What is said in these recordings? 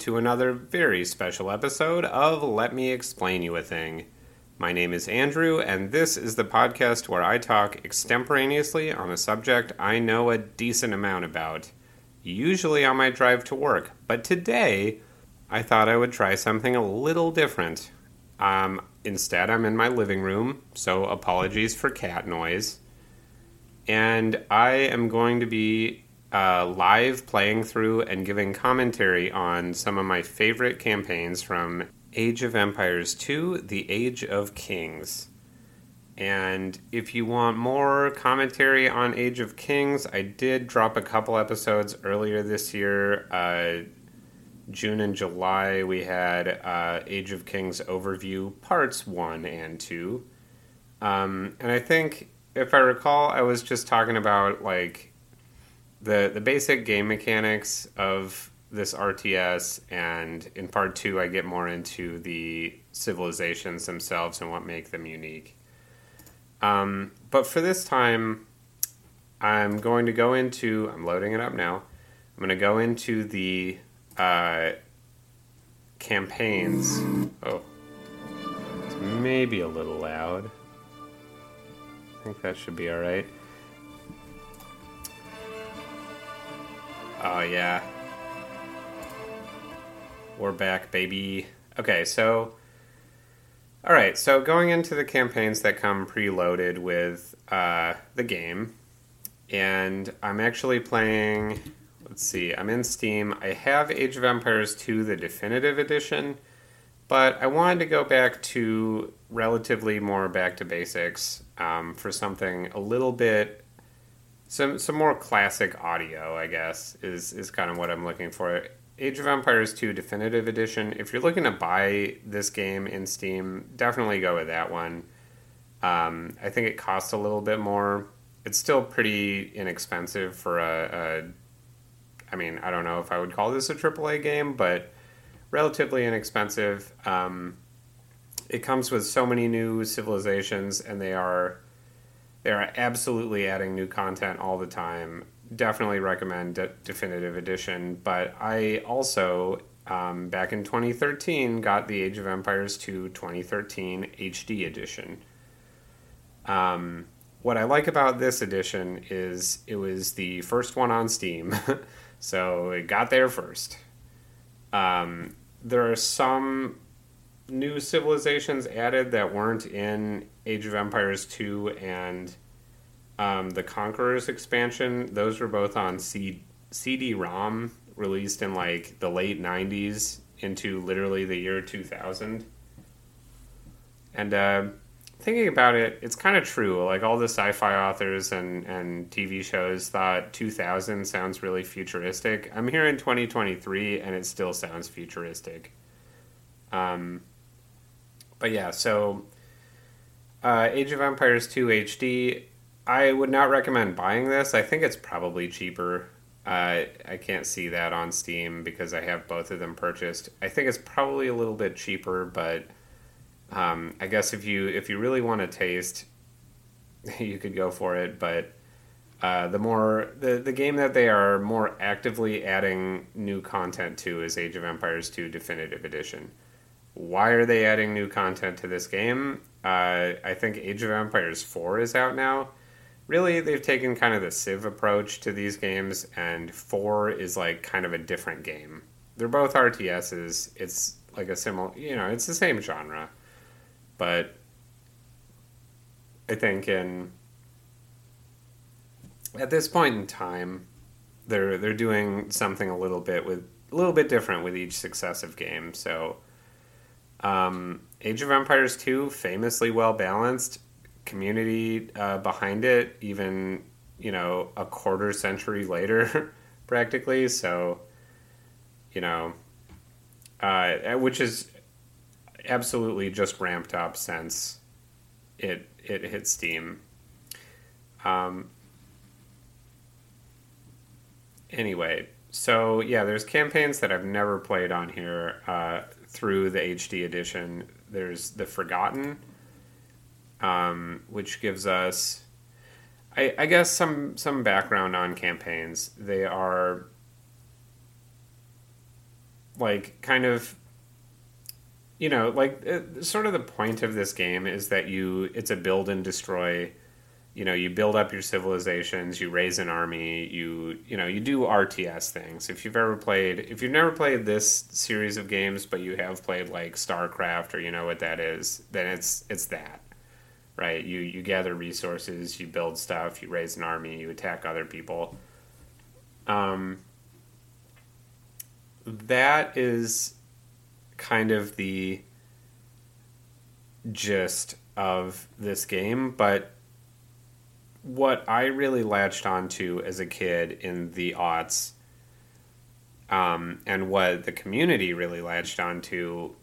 To another very special episode of Let Me Explain You a Thing. My name is Andrew, and this is the podcast where I talk extemporaneously on a subject I know a decent amount about, usually on my drive to work. But today, I thought I would try something a little different. Um, instead, I'm in my living room, so apologies for cat noise. And I am going to be uh, live playing through and giving commentary on some of my favorite campaigns from Age of Empires 2 The Age of Kings. And if you want more commentary on Age of Kings, I did drop a couple episodes earlier this year. Uh, June and July, we had uh, Age of Kings overview parts 1 and 2. Um, and I think, if I recall, I was just talking about like the the basic game mechanics of this RTS, and in part two, I get more into the civilizations themselves and what make them unique. Um, but for this time, I'm going to go into. I'm loading it up now. I'm going to go into the uh, campaigns. Oh, it's maybe a little loud. I think that should be all right. Oh, yeah. We're back, baby. Okay, so. Alright, so going into the campaigns that come preloaded with uh, the game, and I'm actually playing. Let's see, I'm in Steam. I have Age of Empires 2, the definitive edition, but I wanted to go back to relatively more back to basics um, for something a little bit some some more classic audio, I guess, is is kind of what I'm looking for. Age of Empires 2 Definitive Edition. If you're looking to buy this game in Steam, definitely go with that one. Um, I think it costs a little bit more. It's still pretty inexpensive for a, a. I mean, I don't know if I would call this a AAA game, but relatively inexpensive. Um, it comes with so many new civilizations, and they are they are absolutely adding new content all the time. Definitely recommend De- Definitive Edition. But I also, um, back in 2013, got the Age of Empires 2 2013 HD Edition. Um, what I like about this edition is it was the first one on Steam, so it got there first. Um, there are some new civilizations added that weren't in Age of Empires 2 and um, the Conquerors expansion. Those were both on C- CD-ROM, released in like the late 90s into literally the year 2000. And uh, thinking about it, it's kind of true. Like all the sci-fi authors and, and TV shows thought 2000 sounds really futuristic. I'm here in 2023 and it still sounds futuristic. Um, but yeah, so uh, Age of Empires 2 HD. I would not recommend buying this. I think it's probably cheaper. Uh, I can't see that on Steam because I have both of them purchased. I think it's probably a little bit cheaper, but um, I guess if you if you really want to taste, you could go for it. But uh, the more the the game that they are more actively adding new content to is Age of Empires 2 Definitive Edition. Why are they adding new content to this game? Uh, I think Age of Empires 4 is out now. Really, they've taken kind of the Civ approach to these games, and 4 is like kind of a different game. They're both RTSs. It's like a similar, you know, it's the same genre. But I think in at this point in time, they're they're doing something a little bit with a little bit different with each successive game. So um, Age of Empires 2, famously well balanced, community uh, behind it, even, you know, a quarter century later, practically. So, you know, uh, which is absolutely just ramped up since it it hit Steam. Um, anyway, so yeah, there's campaigns that I've never played on here. Uh, through the HD edition. There's the Forgotten, um, which gives us, I, I, guess, some some background on campaigns. They are like kind of you know like uh, sort of the point of this game is that you it's a build and destroy you know you build up your civilizations you raise an army you you know you do rts things. If you've ever played if you've never played this series of games but you have played like starcraft or you know what that is then it's it's that right? You you gather resources you build stuff you raise an army you attack other people. Um that is kind of the gist of this game, but what I really latched onto as a kid in the aughts, um, and what the community really latched onto,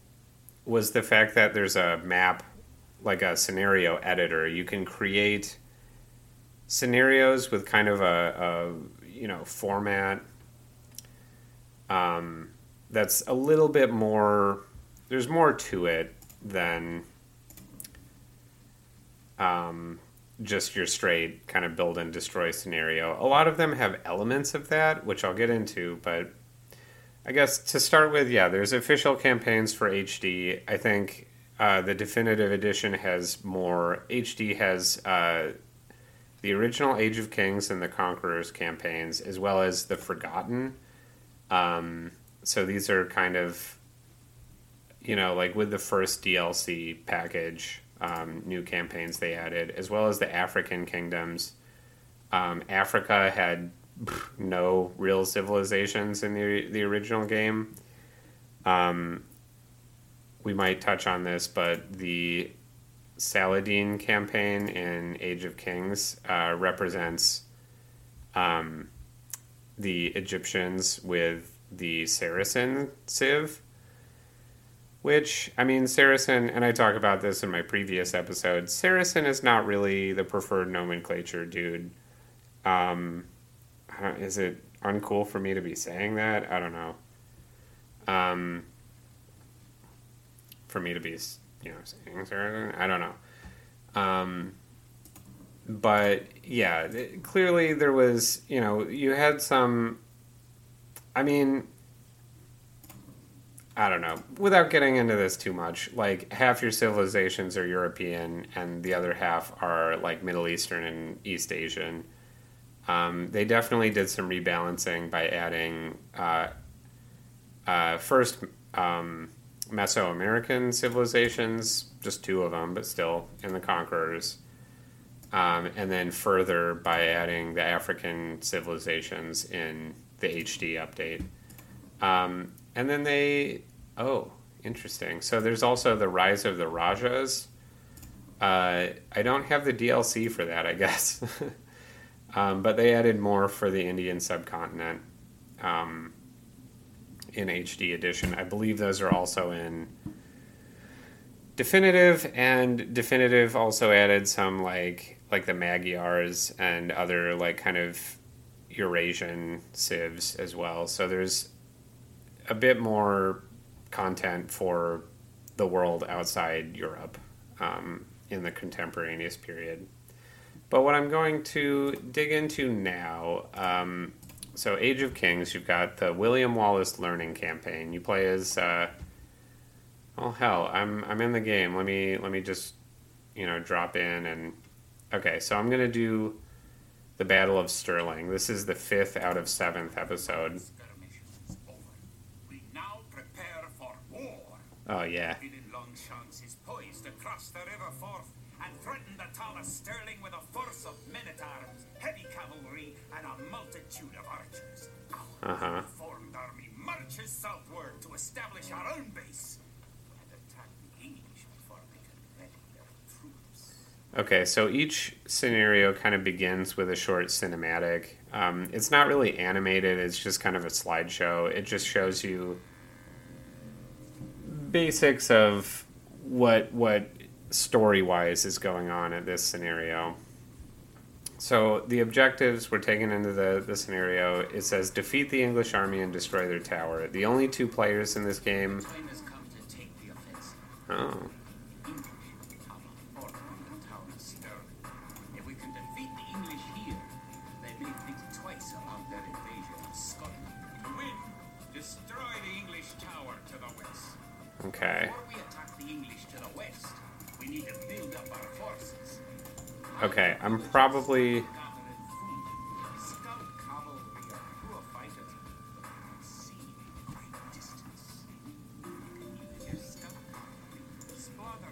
was the fact that there's a map, like a scenario editor. You can create scenarios with kind of a, a you know format um, that's a little bit more. There's more to it than um, just your straight kind of build and destroy scenario. A lot of them have elements of that, which I'll get into, but I guess to start with, yeah, there's official campaigns for HD. I think uh, the definitive edition has more. HD has uh, the original Age of Kings and the Conquerors campaigns, as well as the Forgotten. Um, so these are kind of, you know, like with the first DLC package, um, new campaigns they added, as well as the African kingdoms. Um, Africa had no real civilizations in the the original game. Um, we might touch on this, but the Saladin campaign in Age of Kings uh, represents um, the Egyptians with the Saracen Civ. Which, I mean, Saracen, and I talk about this in my previous episode, Saracen is not really the preferred nomenclature, dude. Um, is it uncool for me to be saying that? I don't know. Um, for me to be, you know, saying Saracen? I don't know. Um, but yeah, clearly there was, you know, you had some I mean, I don't know. Without getting into this too much, like half your civilizations are European and the other half are like Middle Eastern and East Asian. Um, they definitely did some rebalancing by adding uh, uh, first um, Mesoamerican civilizations, just two of them, but still in the conquerors. Um, and then further by adding the African civilizations in the HD update. Um, and then they, oh, interesting. So there's also the Rise of the Rajas. Uh, I don't have the DLC for that, I guess. um, but they added more for the Indian subcontinent um, in HD edition. I believe those are also in definitive and definitive also added some like like the magyars and other like kind of Eurasian civs as well. So there's a bit more content for the world outside Europe um, in the contemporaneous period. But what I'm going to dig into now, um, so Age of Kings, you've got the William Wallace Learning Campaign. You play as, uh, oh hell, I'm I'm in the game. Let me let me just, you know, drop in and okay. So I'm gonna do the Battle of Stirling. This is the fifth out of seventh episode. Oh yeah. is poised across the river Forth and threaten the town of Stirling with a force of men at arms, heavy cavalry, and a multitude of archers. Our uh-huh. formed army marches southward to establish our own base Okay, so each scenario kind of begins with a short cinematic. Um, it's not really animated, it's just kind of a slideshow. It just shows you basics of what what story wise is going on at this scenario. So the objectives were taken into the, the scenario. It says defeat the English army and destroy their tower. The only two players in this game. Oh.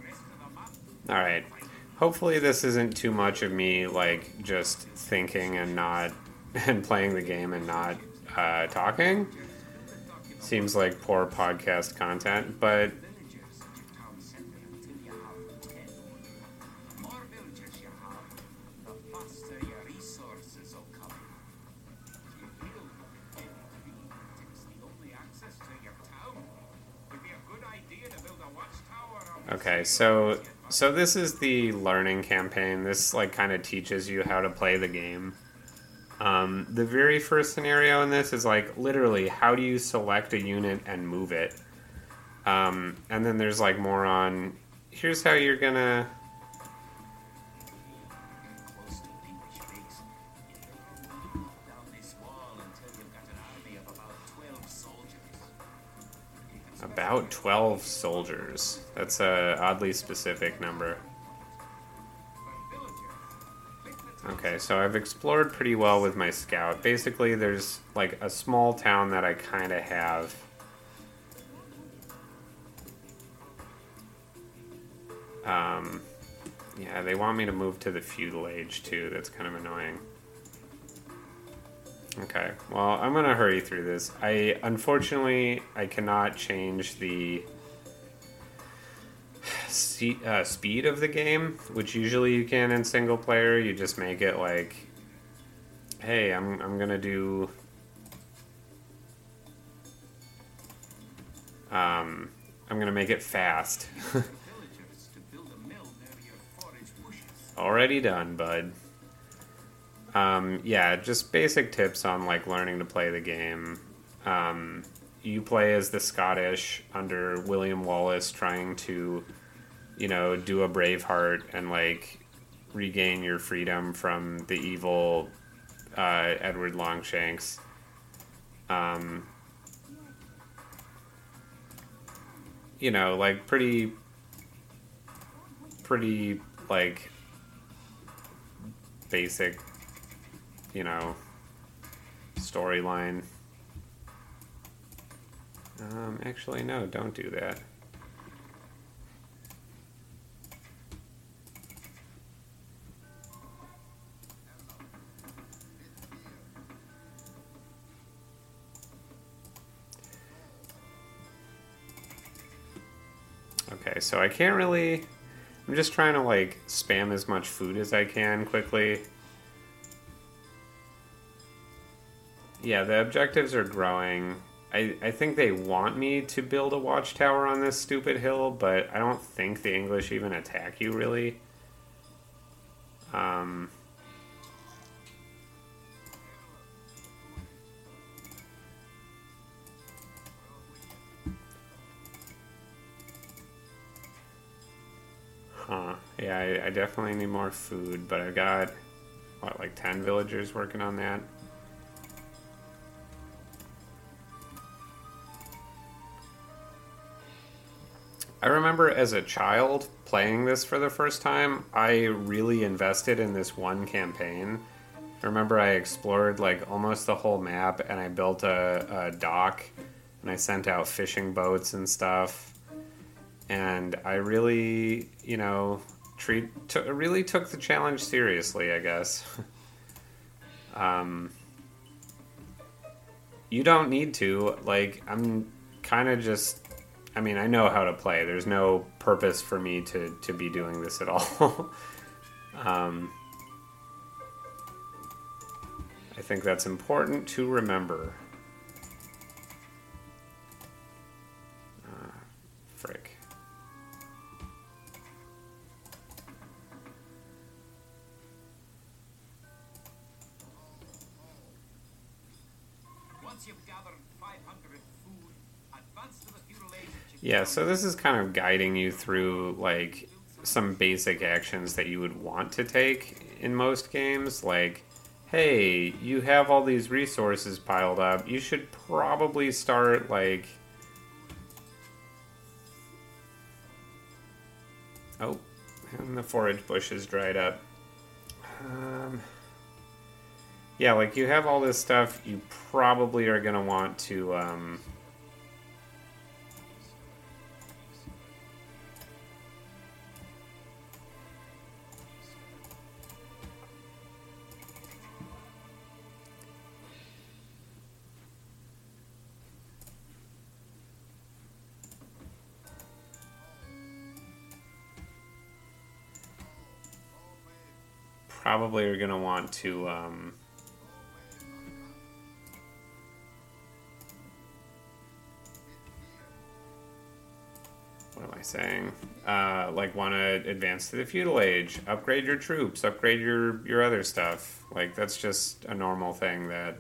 Rest of the map. Alright. Hopefully, this isn't too much of me, like, just thinking and not. and playing the game and not uh, talking. Seems like poor podcast content, but Okay, so so this is the learning campaign. This like kind of teaches you how to play the game. Um, the very first scenario in this is like literally how do you select a unit and move it, um, and then there's like more on here's how you're gonna. close to an English base. You don't move down this wall until you've got an army of about 12 soldiers. About 12 soldiers. That's a oddly specific number. Okay, so I've explored pretty well with my scout. Basically, there's like a small town that I kind of have. Um, yeah, they want me to move to the feudal age too. That's kind of annoying. Okay, well, I'm gonna hurry through this. I unfortunately I cannot change the uh, speed of the game, which usually you can in single player. You just make it like, hey, I'm I'm gonna do. Um, I'm gonna make it fast. to. Already done, bud. Um, yeah, just basic tips on like learning to play the game. Um, you play as the Scottish under William Wallace, trying to, you know, do a Braveheart and like regain your freedom from the evil uh, Edward Longshanks. Um, you know, like pretty, pretty like basic, you know, storyline. Um, actually, no, don't do that. So I can't really. I'm just trying to like spam as much food as I can quickly. Yeah, the objectives are growing. I, I think they want me to build a watchtower on this stupid hill, but I don't think the English even attack you really. Um, Yeah, I, I definitely need more food, but I've got, what, like 10 villagers working on that? I remember as a child playing this for the first time, I really invested in this one campaign. I remember I explored like almost the whole map and I built a, a dock and I sent out fishing boats and stuff. And I really, you know, treat t- really took the challenge seriously, I guess. um, you don't need to. Like, I'm kind of just I mean, I know how to play. There's no purpose for me to, to be doing this at all. um, I think that's important to remember. Yeah, so this is kind of guiding you through like some basic actions that you would want to take in most games. Like, hey, you have all these resources piled up. You should probably start like. Oh, and the forage bush is dried up. Um, yeah, like you have all this stuff. You probably are going to want to. Um, probably are going to want to. Um, what am I saying? Uh, like, want to advance to the feudal age, upgrade your troops, upgrade your your other stuff. Like, that's just a normal thing that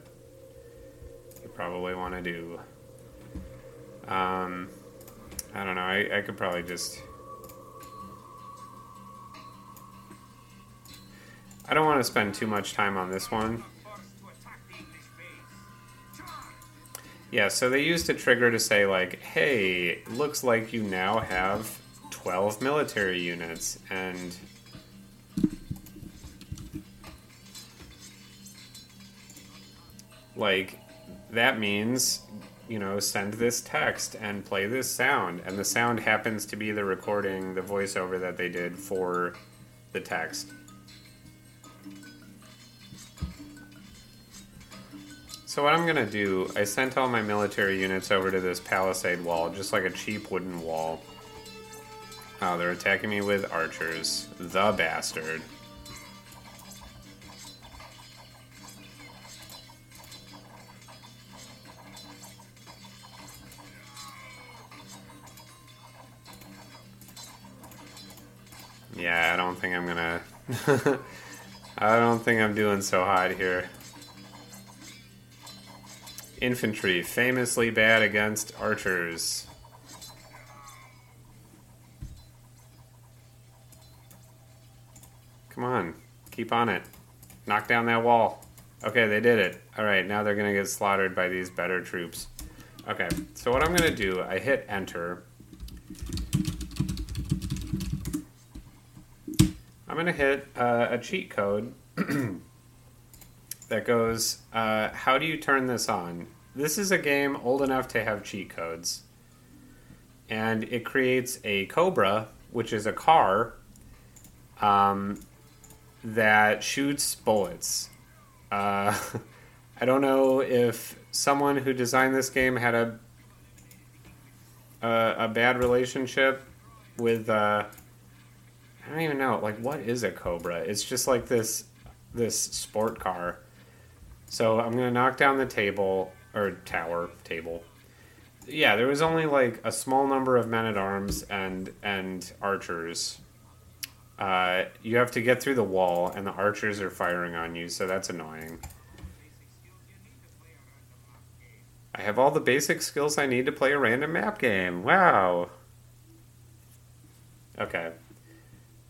you probably want to do. Um, I don't know. I, I could probably just. I don't want to spend too much time on this one. Yeah, so they used a trigger to say, like, hey, looks like you now have 12 military units, and. Like, that means, you know, send this text and play this sound. And the sound happens to be the recording, the voiceover that they did for the text. So what I'm gonna do, I sent all my military units over to this palisade wall, just like a cheap wooden wall. Oh, they're attacking me with archers. The bastard. Yeah, I don't think I'm gonna... I don't think I'm doing so hot here. Infantry, famously bad against archers. Come on, keep on it. Knock down that wall. Okay, they did it. Alright, now they're gonna get slaughtered by these better troops. Okay, so what I'm gonna do, I hit enter. I'm gonna hit uh, a cheat code that goes, uh, How do you turn this on? This is a game old enough to have cheat codes. And it creates a Cobra, which is a car um, that shoots bullets. Uh, I don't know if someone who designed this game had a a, a bad relationship with. Uh, I don't even know. Like, what is a Cobra? It's just like this this sport car. So I'm gonna knock down the table or tower table. Yeah, there was only like a small number of men at arms and and archers. Uh, you have to get through the wall, and the archers are firing on you, so that's annoying. I have all the basic skills I need to play a random map game. Wow. Okay.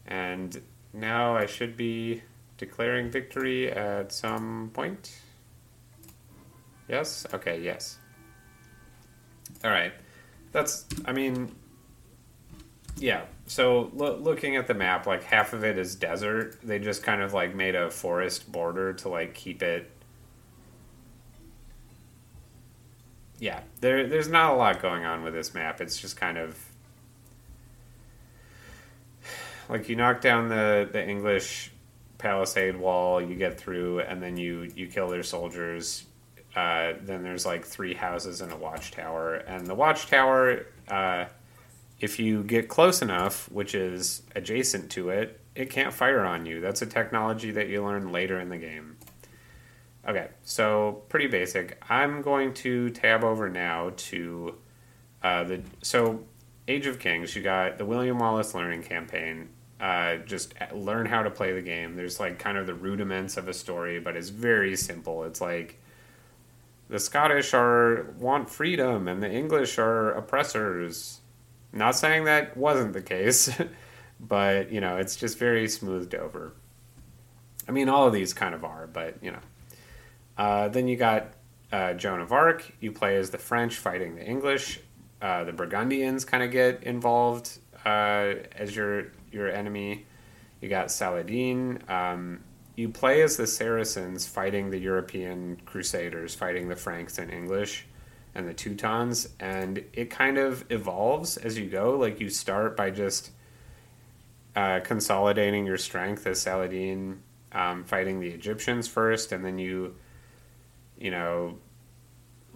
And now I should be declaring victory at some point. Yes? Okay, yes. Alright. That's, I mean, yeah. So lo- looking at the map, like half of it is desert. They just kind of like made a forest border to like keep it. Yeah, there there's not a lot going on with this map. It's just kind of like you knock down the the English palisade wall, you get through, and then you you kill their soldiers. Uh, then there's like three houses and a watchtower, and the watchtower. Uh, if you get close enough, which is adjacent to it, it can't fire on you. That's a technology that you learn later in the game. Okay, so pretty basic. I'm going to tab over now to uh, the so Age of Kings. You got the William Wallace learning campaign. Uh, just learn how to play the game. There's like kind of the rudiments of a story, but it's very simple. It's like the Scottish are want freedom and the English are oppressors. Not saying that wasn't the case, but you know, it's just very smoothed over. I mean, all of these kind of are, but you know. Uh, then you got uh, Joan of Arc. You play as the French fighting the English. Uh, the Burgundians kind of get involved uh, as your your enemy. You got Saladin. Um, you play as the Saracens fighting the European Crusaders, fighting the Franks and English and the Teutons, and it kind of evolves as you go. Like you start by just uh, consolidating your strength as Saladin, um, fighting the Egyptians first, and then you, you know,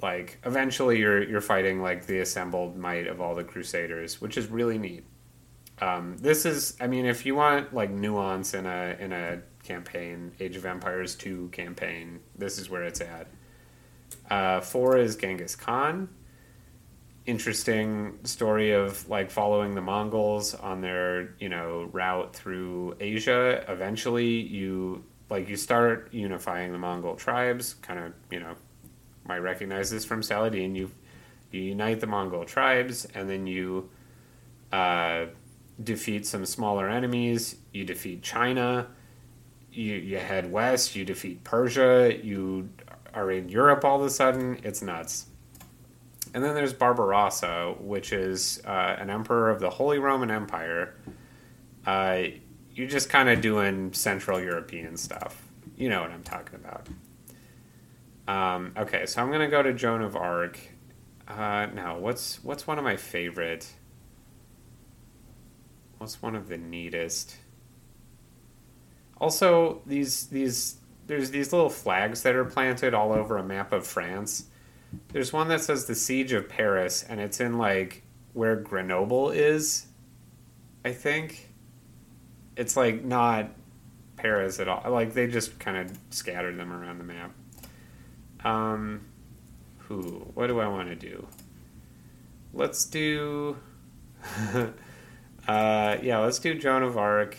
like eventually you're you're fighting like the assembled might of all the Crusaders, which is really neat. Um, this is, I mean, if you want like nuance in a in a campaign, Age of Empires two campaign, this is where it's at. Uh, four is Genghis Khan. Interesting story of like following the Mongols on their you know route through Asia. Eventually, you like you start unifying the Mongol tribes. Kind of you know, might recognize this from Saladin. You you unite the Mongol tribes, and then you. Uh, defeat some smaller enemies. You defeat China. You, you head west. You defeat Persia. You are in Europe all of a sudden. It's nuts. And then there's Barbarossa, which is uh, an emperor of the Holy Roman Empire. Uh, you're just kind of doing Central European stuff. You know what I'm talking about. Um, okay, so I'm gonna go to Joan of Arc. Uh, now, what's what's one of my favorite? What's one of the neatest? Also, these these there's these little flags that are planted all over a map of France. There's one that says the siege of Paris, and it's in like where Grenoble is. I think it's like not Paris at all. Like they just kind of scattered them around the map. Um, who? What do I want to do? Let's do. Uh, yeah, let's do Joan of Arc.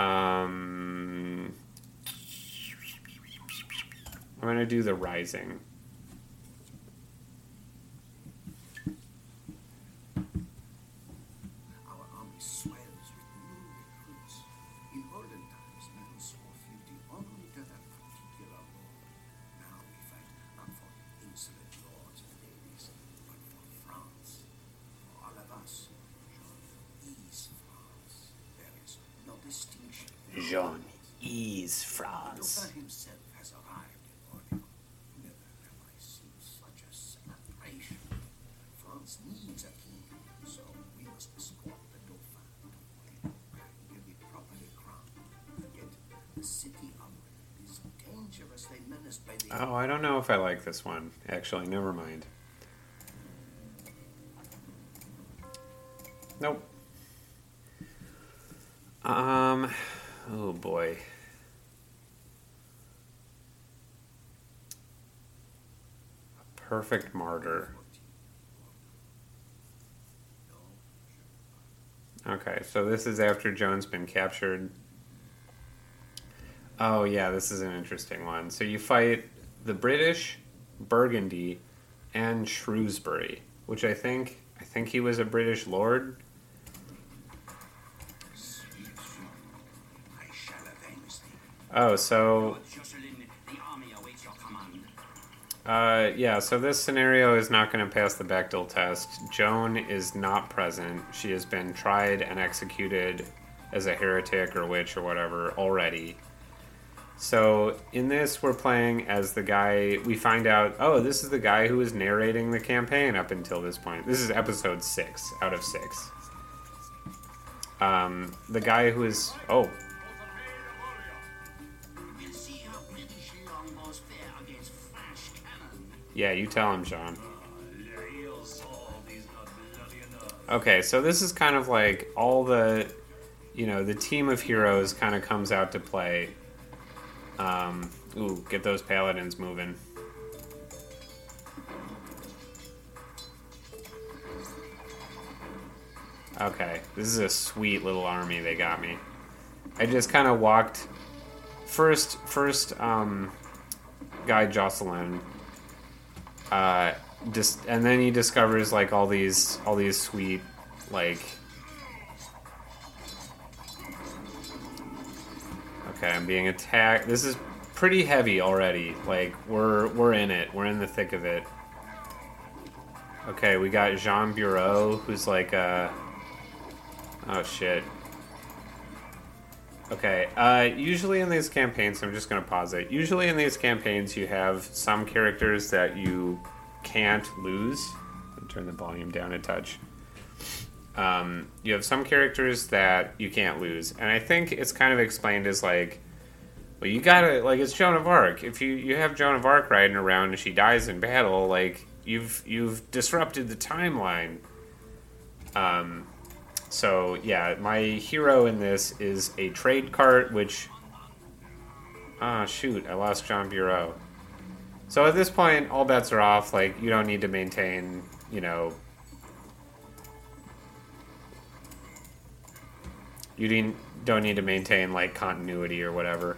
Um, I'm gonna do the Rising. This one. Actually, never mind. Nope. Um. Oh boy. Perfect martyr. Okay, so this is after Joan's been captured. Oh yeah, this is an interesting one. So you fight the British, Burgundy, and Shrewsbury, which I think I think he was a British lord. Oh, so uh, yeah, so this scenario is not going to pass the Bechdel test. Joan is not present. She has been tried and executed as a heretic or witch or whatever already. So in this, we're playing as the guy. We find out, oh, this is the guy who is narrating the campaign up until this point. This is episode six out of six. Um, the guy who is oh, yeah, you tell him, John. Okay, so this is kind of like all the, you know, the team of heroes kind of comes out to play. Um, ooh, get those paladins moving. Okay, this is a sweet little army they got me. I just kind of walked first. First, um, guy Josselyne uh, dis- and then he discovers like all these all these sweet like okay i'm being attacked this is pretty heavy already like we're we're in it we're in the thick of it okay we got jean bureau who's like a Oh shit. Okay, uh, usually in these campaigns, I'm just gonna pause it. Usually in these campaigns, you have some characters that you can't lose. Turn the volume down a touch. Um, you have some characters that you can't lose, and I think it's kind of explained as like, well, you gotta like it's Joan of Arc. If you you have Joan of Arc riding around and she dies in battle, like you've you've disrupted the timeline. Um, so yeah, my hero in this is a trade cart, which ah shoot, I lost John Bureau. So at this point, all bets are off. Like you don't need to maintain, you know. You didn't, don't need to maintain like continuity or whatever.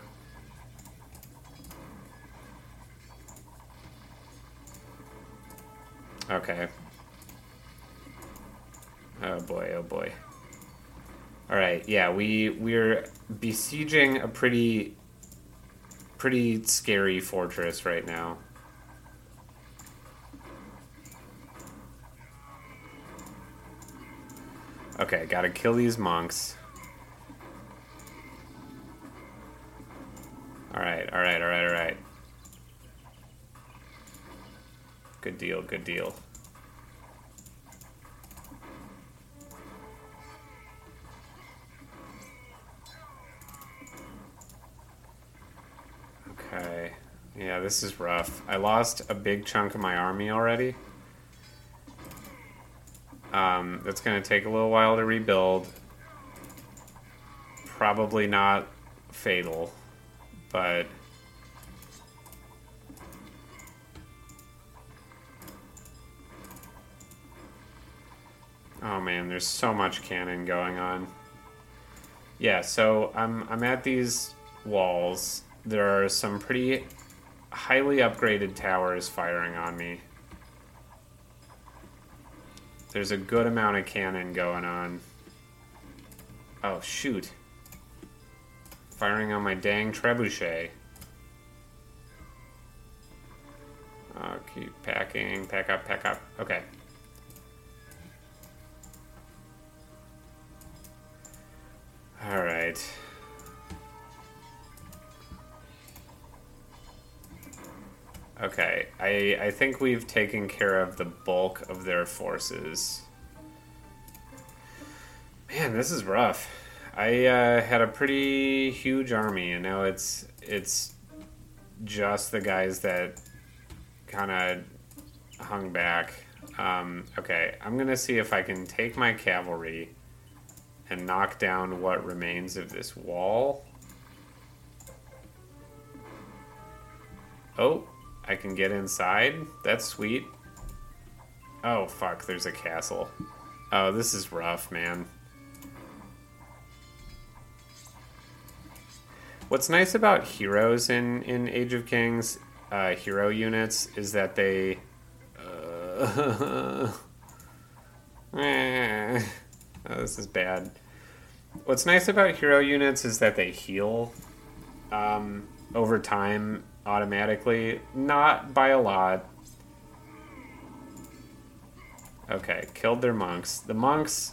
Okay. Oh boy, oh boy. All right, yeah, we we're besieging a pretty pretty scary fortress right now. Okay, gotta kill these monks. Alright, alright, alright, alright. Good deal, good deal. Okay. Yeah, this is rough. I lost a big chunk of my army already. Um, that's going to take a little while to rebuild. Probably not fatal, but. Oh man, there's so much cannon going on. Yeah, so I'm I'm at these walls. There are some pretty highly upgraded towers firing on me. There's a good amount of cannon going on. Oh shoot. Firing on my dang trebuchet. Oh, keep packing, pack up, pack up. Okay. All right. Okay, I, I think we've taken care of the bulk of their forces. Man, this is rough. I uh, had a pretty huge army, and now it's it's just the guys that kind of hung back. Um, okay, I'm gonna see if I can take my cavalry and knock down what remains of this wall. Oh, I can get inside. That's sweet. Oh, fuck, there's a castle. Oh, this is rough, man. What's nice about heroes in, in Age of Kings, uh, hero units, is that they. Uh, oh, this is bad. What's nice about hero units is that they heal um, over time automatically. Not by a lot. Okay, killed their monks. The monks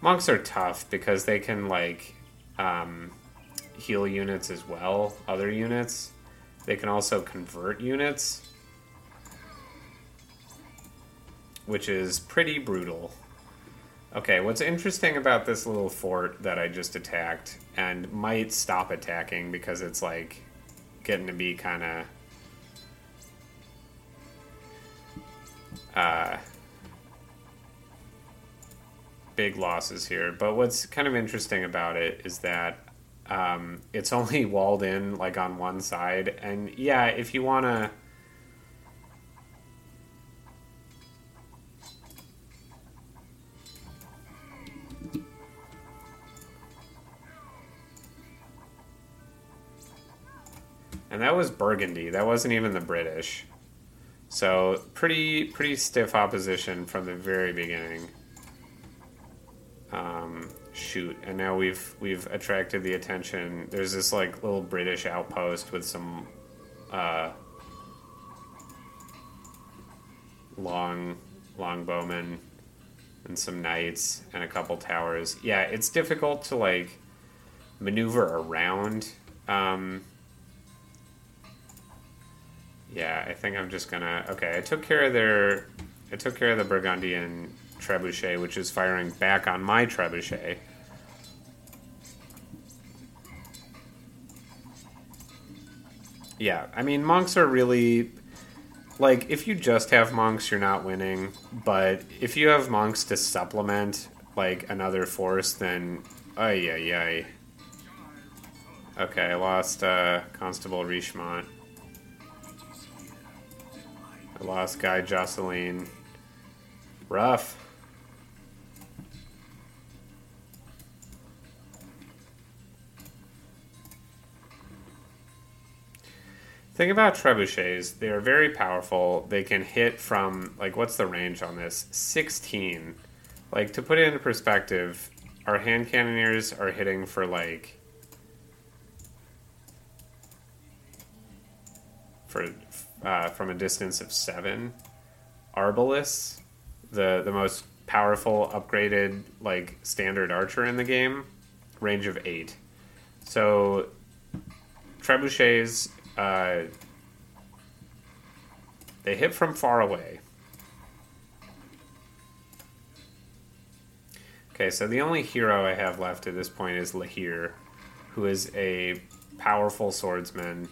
monks are tough because they can like um, heal units as well, other units. They can also convert units, which is pretty brutal. Okay, what's interesting about this little fort that I just attacked and might stop attacking because it's like getting to be kind of uh, big losses here. But what's kind of interesting about it is that um, it's only walled in like on one side, and yeah, if you want to. And that was Burgundy. That wasn't even the British. So pretty pretty stiff opposition from the very beginning. Um, shoot, and now we've we've attracted the attention. There's this like little British outpost with some uh, long longbowmen. and some knights and a couple towers. Yeah, it's difficult to like maneuver around. Um, yeah, I think I'm just gonna. Okay, I took care of their. I took care of the Burgundian trebuchet, which is firing back on my trebuchet. Yeah, I mean, monks are really. Like, if you just have monks, you're not winning. But if you have monks to supplement, like, another force, then. Ay, yeah ay. Okay, I lost uh, Constable Richemont. I lost Guy Josselyne. Rough. Thing about trebuchets, they are very powerful. They can hit from like what's the range on this? 16. Like to put it into perspective, our hand cannoneers are hitting for like for uh, from a distance of seven. Arbalests, the the most powerful upgraded like standard archer in the game, range of eight. So trebuchets, uh, they hit from far away. Okay, so the only hero I have left at this point is La Hire, who is a powerful swordsman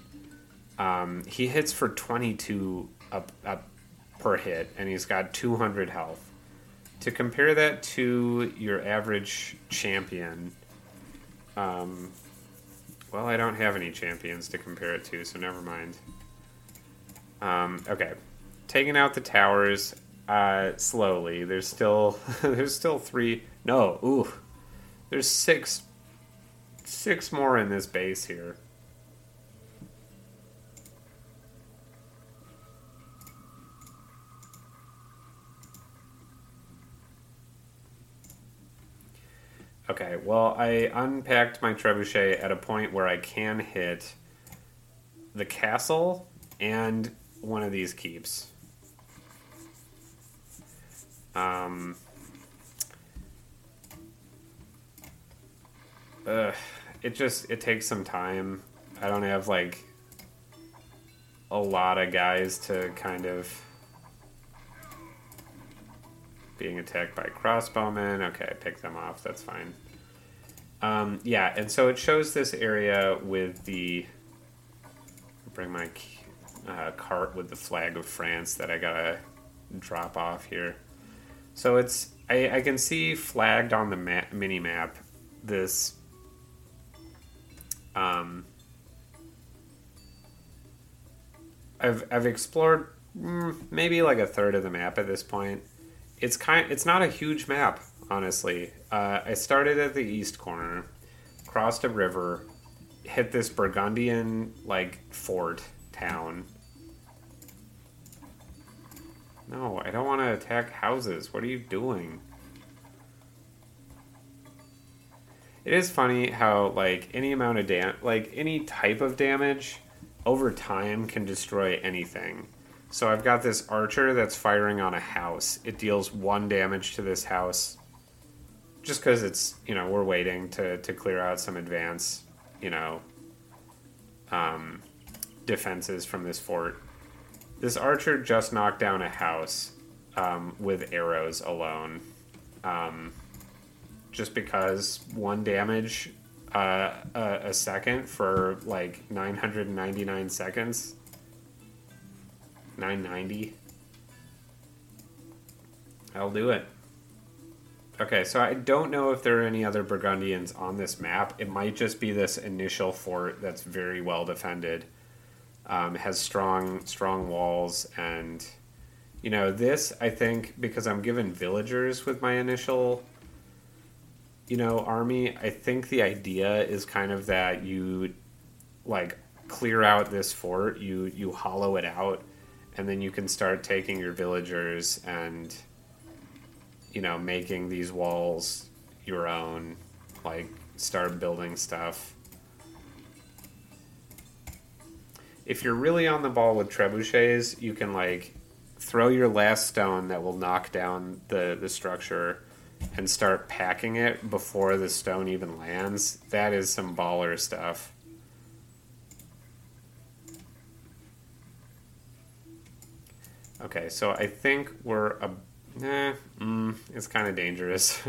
um, he hits for 22 up, up per hit, and he's got 200 health. To compare that to your average champion, um, well, I don't have any champions to compare it to, so never mind. Um, okay, taking out the towers uh, slowly. There's still there's still three. No, ooh, there's six six more in this base here. Okay, well, I unpacked my trebuchet at a point where I can hit the castle and one of these keeps. Um, uh, it just it takes some time. I don't have like a lot of guys to kind of being attacked by crossbowmen. Okay, I pick them off. That's fine. Um, yeah, and so it shows this area with the. Bring my uh, cart with the flag of France that I gotta drop off here. So it's I, I can see flagged on the map, mini map this. Um, I've I've explored mm, maybe like a third of the map at this point it's kind it's not a huge map honestly. Uh, i started at the east corner crossed a river hit this burgundian like fort town. No i don't want to attack houses. What are you doing? It is funny how like any amount of dam like any type of damage over time can destroy anything so I've got this archer that's firing on a house. It deals one damage to this house. Just because it's, you know, we're waiting to, to clear out some advance, you know, um, defenses from this fort. This archer just knocked down a house um, with arrows alone. Um, just because one damage uh, a, a second for like 999 seconds 990. I'll do it. Okay, so I don't know if there are any other Burgundians on this map. It might just be this initial fort that's very well defended. Um, has strong strong walls and you know this I think because I'm given villagers with my initial you know army I think the idea is kind of that you like clear out this fort you you hollow it out and then you can start taking your villagers and you know making these walls your own like start building stuff if you're really on the ball with trebuchets you can like throw your last stone that will knock down the, the structure and start packing it before the stone even lands, that is some baller stuff. Okay, so I think we're a. Eh, mm, it's kind of dangerous.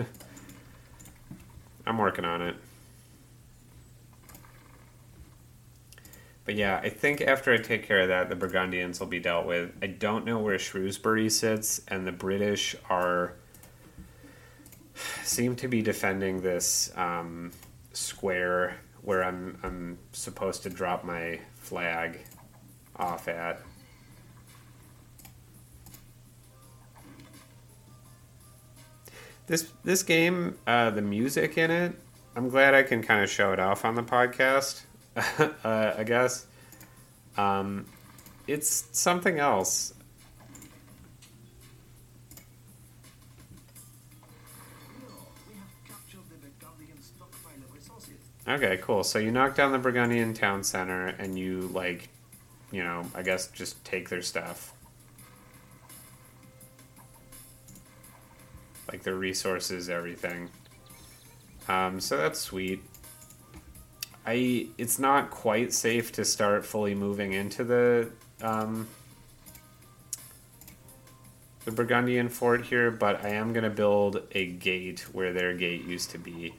I'm working on it. But yeah, I think after I take care of that, the Burgundians will be dealt with. I don't know where Shrewsbury sits, and the British are seem to be defending this um, square where I'm I'm supposed to drop my flag off at. This this game, uh, the music in it, I'm glad I can kind of show it off on the podcast. uh, I guess um, it's something else. Okay, cool. So you knock down the Burgundian town center, and you like, you know, I guess just take their stuff, like their resources, everything. Um, so that's sweet. I it's not quite safe to start fully moving into the um, the Burgundian fort here, but I am gonna build a gate where their gate used to be.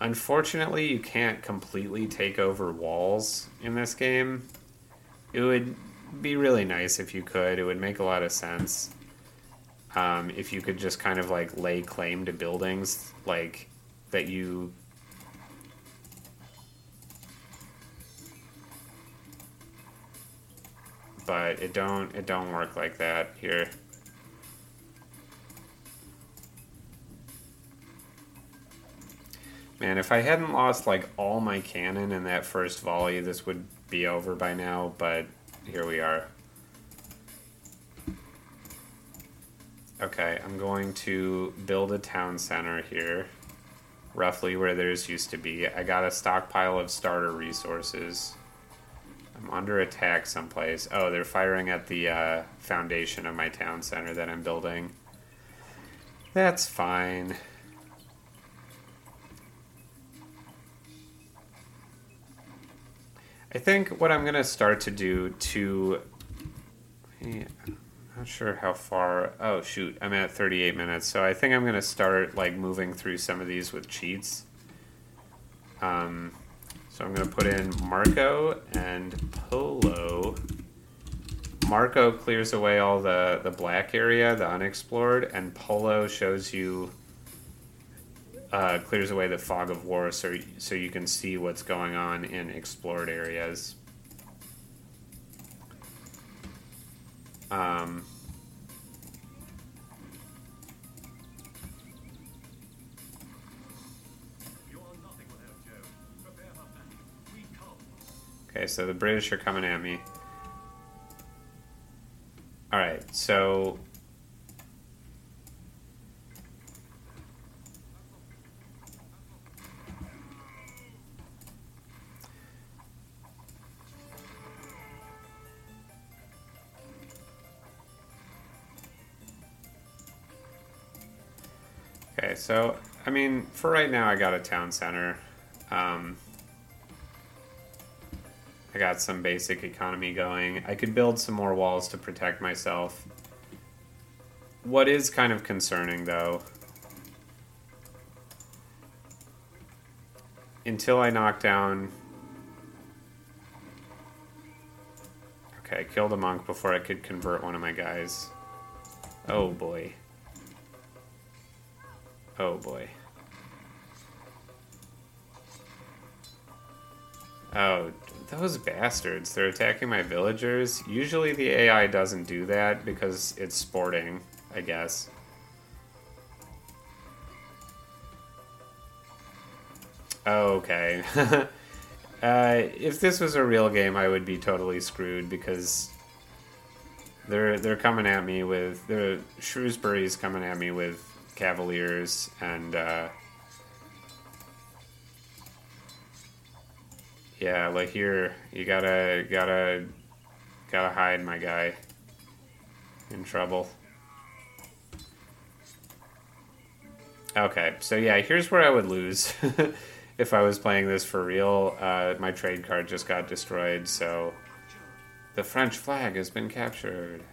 Unfortunately, you can't completely take over walls in this game. It would be really nice if you could. It would make a lot of sense. Um, if you could just kind of like lay claim to buildings like that you but it don't it don't work like that here. Man, if I hadn't lost like all my cannon in that first volley, this would be over by now, but here we are. Okay, I'm going to build a town center here, roughly where theirs used to be. I got a stockpile of starter resources. I'm under attack someplace. Oh, they're firing at the uh, foundation of my town center that I'm building. That's fine. I think what I'm going to start to do to. Yeah, not sure how far. Oh, shoot. I'm at 38 minutes. So I think I'm going to start like moving through some of these with cheats. Um, so I'm going to put in Marco and Polo. Marco clears away all the, the black area, the unexplored, and Polo shows you, uh, clears away the fog of war so, so you can see what's going on in explored areas. Um, You are nothing without Joe. Prepare for battle. We come. Okay, so the British are coming at me. Alright, so. So, I mean, for right now, I got a town center. Um, I got some basic economy going. I could build some more walls to protect myself. What is kind of concerning, though, until I knock down. Okay, I killed a monk before I could convert one of my guys. Oh boy. Oh boy. Oh, those bastards. They're attacking my villagers. Usually the AI doesn't do that because it's sporting, I guess. Okay. uh, if this was a real game, I would be totally screwed because they're they're coming at me with the Shrewsbury's coming at me with cavaliers and uh, Yeah, like here, you gotta, gotta, gotta hide, my guy. in trouble. Okay, so yeah, here's where I would lose if I was playing this for real. Uh, my trade card just got destroyed, so the French flag has been captured.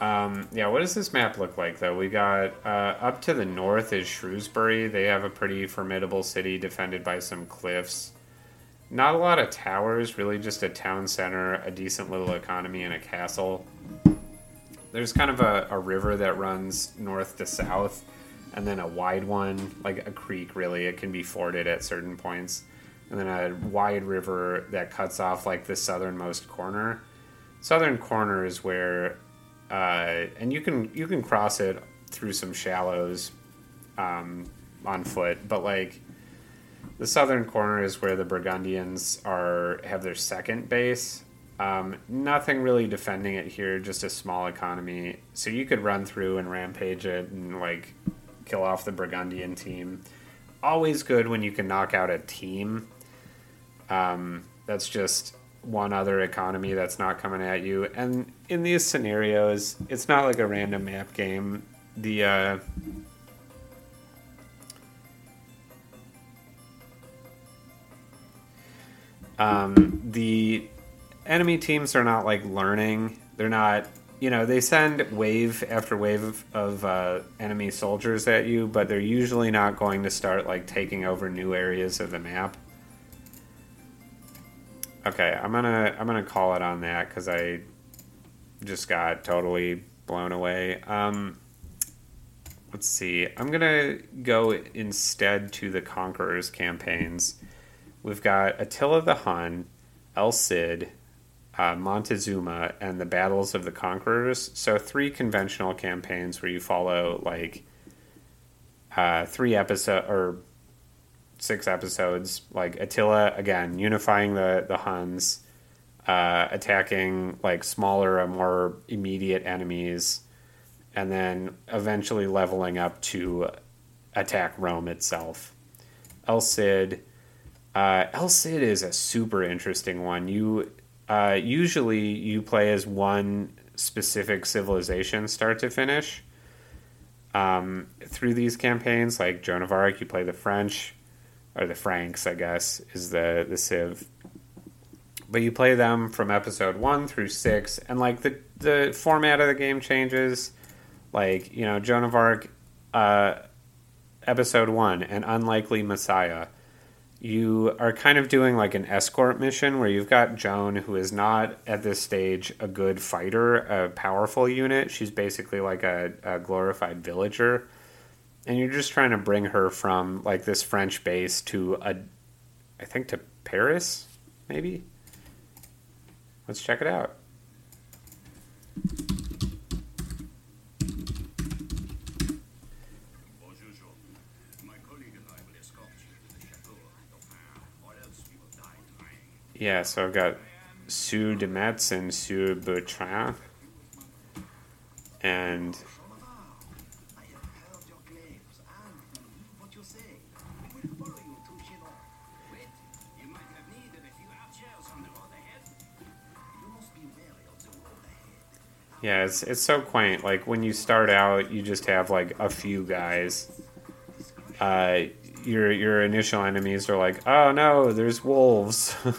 Um, yeah, what does this map look like though? We got uh, up to the north is Shrewsbury. They have a pretty formidable city defended by some cliffs. Not a lot of towers, really just a town center, a decent little economy, and a castle. There's kind of a, a river that runs north to south, and then a wide one, like a creek, really. It can be forded at certain points. And then a wide river that cuts off like the southernmost corner. Southern corner is where, uh, and you can you can cross it through some shallows um, on foot, but like the southern corner is where the Burgundians are have their second base. Um, nothing really defending it here, just a small economy. So you could run through and rampage it and like kill off the Burgundian team. Always good when you can knock out a team. Um, that's just one other economy that's not coming at you. And in these scenarios, it's not like a random map game. The uh, um, the enemy teams are not like learning. They're not, you know, they send wave after wave of, uh, enemy soldiers at you, but they're usually not going to start like taking over new areas of the map. Okay, I'm gonna I'm gonna call it on that because I just got totally blown away. Um, let's see. I'm gonna go instead to the Conquerors campaigns. We've got Attila the Hun, El Cid, uh, Montezuma, and the Battles of the Conquerors. So three conventional campaigns where you follow like uh, three episode or six episodes. Like Attila again, unifying the the Huns, uh, attacking like smaller and more immediate enemies, and then eventually leveling up to attack Rome itself. El Cid. Uh, El Cid is a super interesting one. You uh, usually you play as one specific civilization, start to finish. Um, through these campaigns, like Joan of Arc, you play the French or the Franks, I guess, is the the Civ. But you play them from episode one through six, and like the the format of the game changes. Like you know, Joan of Arc, uh, episode one, an unlikely Messiah. You are kind of doing like an escort mission where you've got Joan, who is not at this stage a good fighter, a powerful unit. She's basically like a, a glorified villager and you're just trying to bring her from like this French base to a, I think to Paris, maybe. Let's check it out. Yeah, so I've got Sue de Metz and Sue Bertrand. And yeah, it's it's so quaint. Like when you start out, you just have like a few guys. Uh, your your initial enemies are like, oh no, there's wolves. like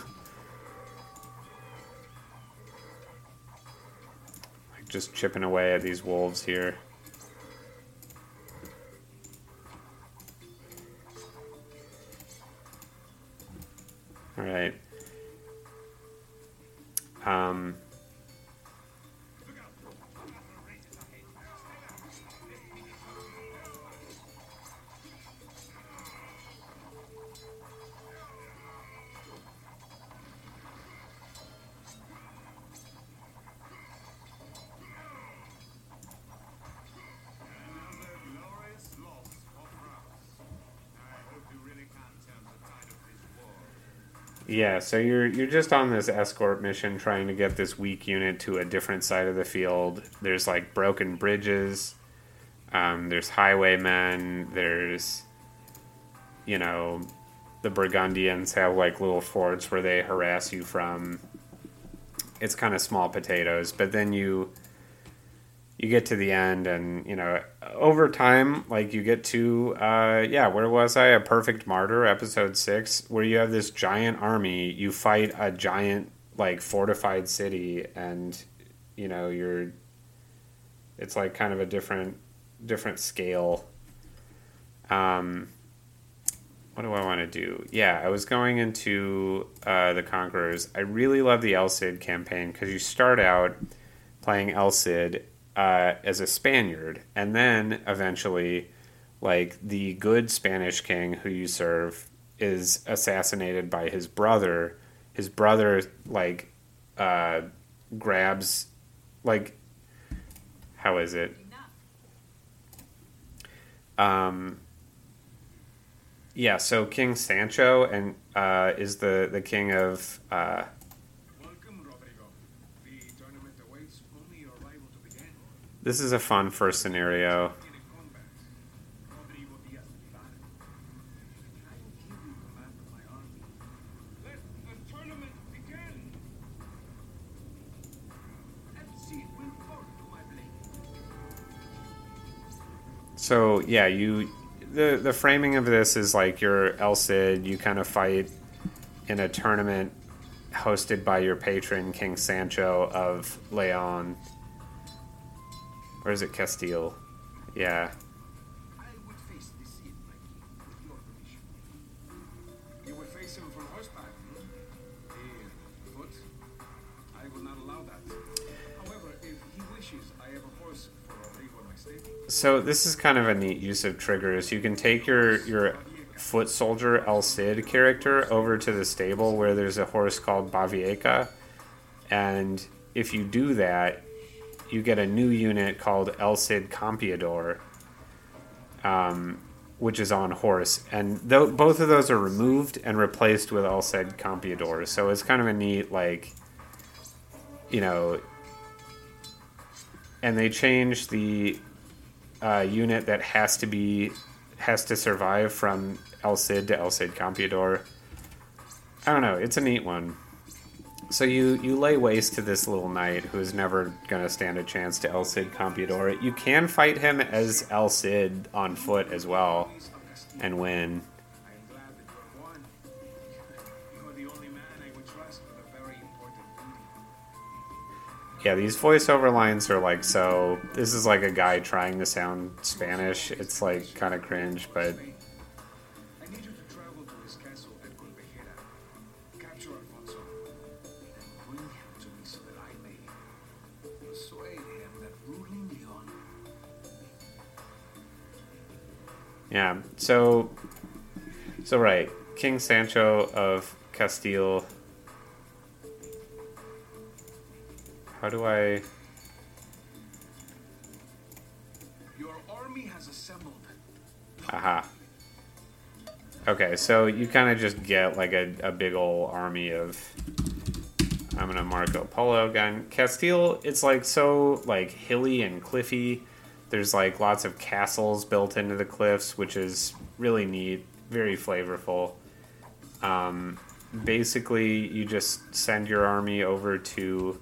just chipping away at these wolves here. All right. Um. Yeah, so you're you're just on this escort mission trying to get this weak unit to a different side of the field. There's like broken bridges. Um, there's highwaymen. There's, you know, the Burgundians have like little forts where they harass you from. It's kind of small potatoes, but then you you get to the end and you know over time like you get to uh yeah where was i a perfect martyr episode 6 where you have this giant army you fight a giant like fortified city and you know you're it's like kind of a different different scale um what do I want to do? Yeah, I was going into uh, the Conquerors. I really love the El Cid campaign because you start out playing El Cid uh, as a Spaniard, and then eventually, like the good Spanish king who you serve is assassinated by his brother. His brother like uh, grabs like how is it? Um, yeah, so King Sancho and uh, is the the king of uh, Welcome, Rodrigo. The tournament awaits only your arrival to begin. this is a fun first scenario. In a combat, Rodrigo Diaz de Vivar. I will give you command of my army. Let the tournament begin. And see is a fun first scenario. So yeah, you the the framing of this is like you're El Cid. You kind of fight in a tournament hosted by your patron King Sancho of Leon. Or is it Castile? Yeah. I would face the Cid, my king, with your permission. You would face him from horseback. Hmm? foot? I will not allow that. However, if he wishes, I have a horse for Rodrigo in my stable. So this is kind of a neat use of triggers. You can take your your foot soldier El Cid character over to the stable where there's a horse called Babieca, and if you do that, you get a new unit called El Cid Campeador, um, which is on horse, and th- both of those are removed and replaced with El Cid Campeador. So it's kind of a neat like, you know. And they changed the uh, unit that has to be has to survive from El Cid to El Cid Campeador. I don't know. It's a neat one. So you you lay waste to this little knight who is never to stand a chance to El Cid Campeador. You can fight him as El Cid on foot as well and win. Yeah, these voiceover lines are like so. This is like a guy trying to sound Spanish. It's like kind of cringe, but Yeah. So, so right, King Sancho of Castile. How do I? Your army has assembled. Aha. Okay, so you kind of just get like a, a big old army of. I'm gonna Marco Polo gun. Castile, it's like so like hilly and cliffy. There's like lots of castles built into the cliffs, which is really neat, very flavorful. Um, basically, you just send your army over to.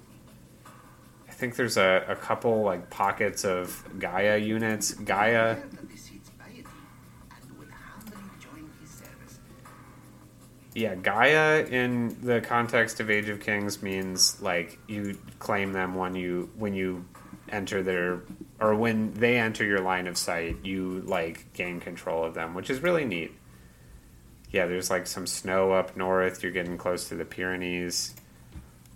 I think there's a, a couple like pockets of Gaia units. Gaia. Heard of the Cid's piety and will humbly join his service. Yeah, Gaia in the context of Age of Kings means like you claim them when you when you enter their or when they enter your line of sight, you like gain control of them, which is really neat. Yeah, there's like some snow up north. You're getting close to the Pyrenees.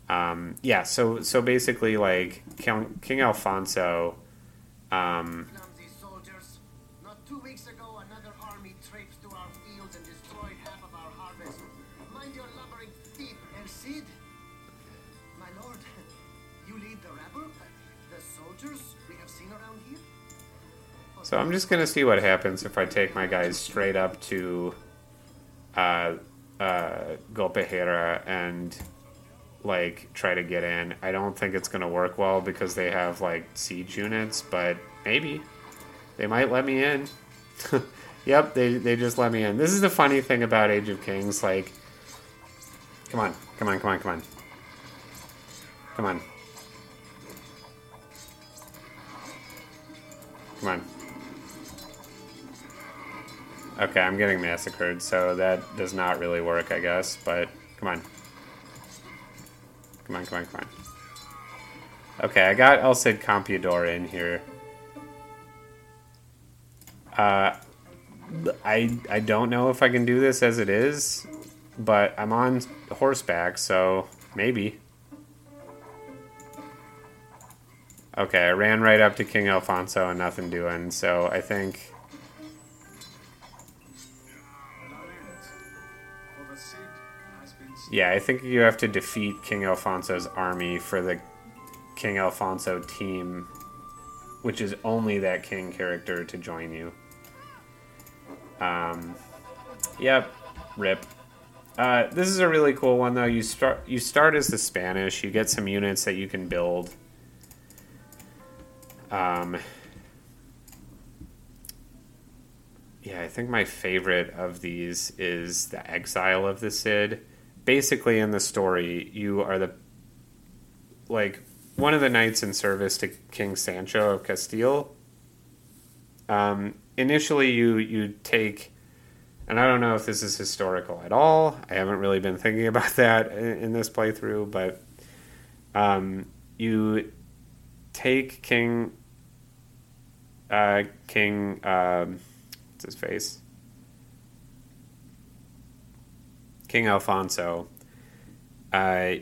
Um, yeah, so so basically, like King, King Alfonso. Um, So I'm just gonna see what happens if I take my guys straight up to uh, uh, Golpejera and like try to get in. I don't think it's gonna work well because they have like siege units, but maybe they might let me in. yep, they they just let me in. This is the funny thing about Age of Kings. Like, come on, come on, come on, come on, come on. Come on. Okay, I'm getting massacred, so that does not really work, I guess, but come on. Come on, come on, come on. Okay, I got El Cid Campeador in here. Uh, I I don't know if I can do this as it is, but I'm on horseback, so maybe. Okay, I ran right up to King Alfonso and nothing doing, so I think yeah, I think you have to defeat King Alfonso's army for the King Alfonso team, which is only that king character to join you. Um, yep, rip. Uh, this is a really cool one though. You start you start as the Spanish. You get some units that you can build. Um, yeah, I think my favorite of these is the Exile of the Cid. Basically, in the story, you are the like one of the knights in service to King Sancho of Castile. Um, initially, you you take, and I don't know if this is historical at all. I haven't really been thinking about that in, in this playthrough, but um, you take King uh, King um, what's his face King Alfonso uh,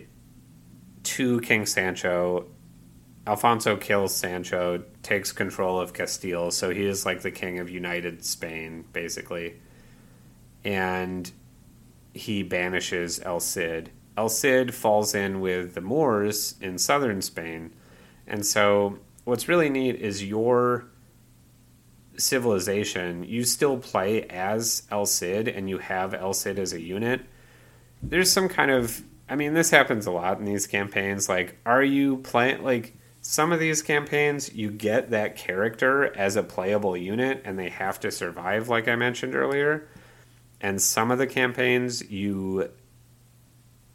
to King Sancho. Alfonso kills Sancho, takes control of Castile, so he is like the king of United Spain, basically. And he banishes El Cid. El Cid falls in with the Moors in southern Spain. And so, what's really neat is your civilization, you still play as El Cid and you have El Cid as a unit. There's some kind of I mean, this happens a lot in these campaigns. Like, are you playing like some of these campaigns you get that character as a playable unit and they have to survive like I mentioned earlier. And some of the campaigns you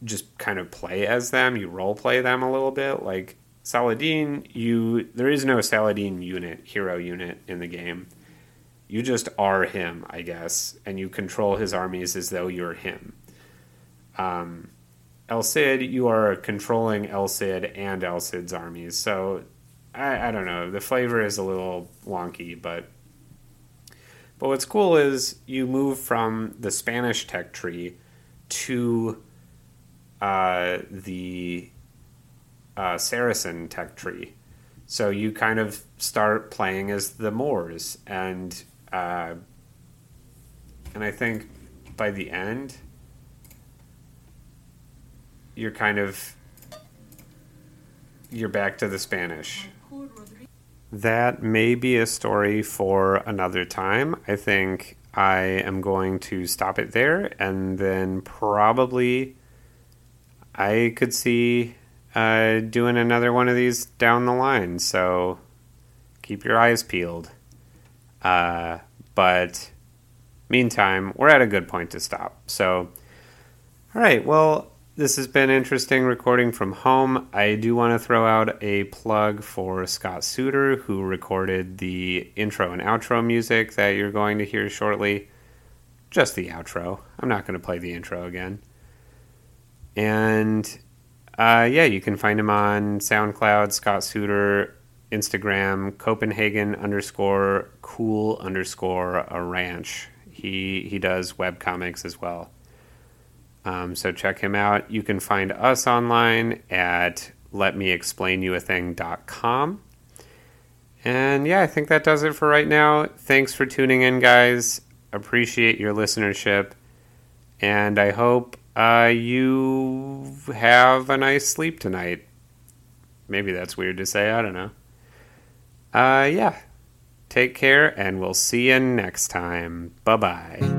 just kind of play as them, you role play them a little bit. Like Saladin, you there is no Saladin unit, hero unit in the game. You just are him, I guess, and you control his armies as though you're him. Um, El Cid, you are controlling El Cid and El Cid's armies. So I, I don't know. The flavor is a little wonky, but but what's cool is you move from the Spanish tech tree to uh, the uh, Saracen tech tree. So you kind of start playing as the Moors, and uh, and I think by the end you're kind of you're back to the Spanish. That may be a story for another time. I think I am going to stop it there and then probably I could see uh, doing another one of these down the line. So keep your eyes peeled. Uh, but meantime, we're at a good point to stop. So, all right, well, this has been interesting recording from home. I do want to throw out a plug for Scott Suiter, who recorded the intro and outro music that you're going to hear shortly. Just the outro. I'm not going to play the intro again. And uh, yeah, you can find him on SoundCloud, Scott Suiter, Instagram, Copenhagen underscore cool underscore a ranch. He he does web comics as well. Um, so check him out. You can find us online at letmeexplainyouathing.com. And yeah, I think that does it for right now. Thanks for tuning in, guys. Appreciate your listenership. And I hope uh, you have a nice sleep tonight. Maybe that's weird to say. I don't know. Uh, yeah. Take care, and we'll see you next time. Bye bye.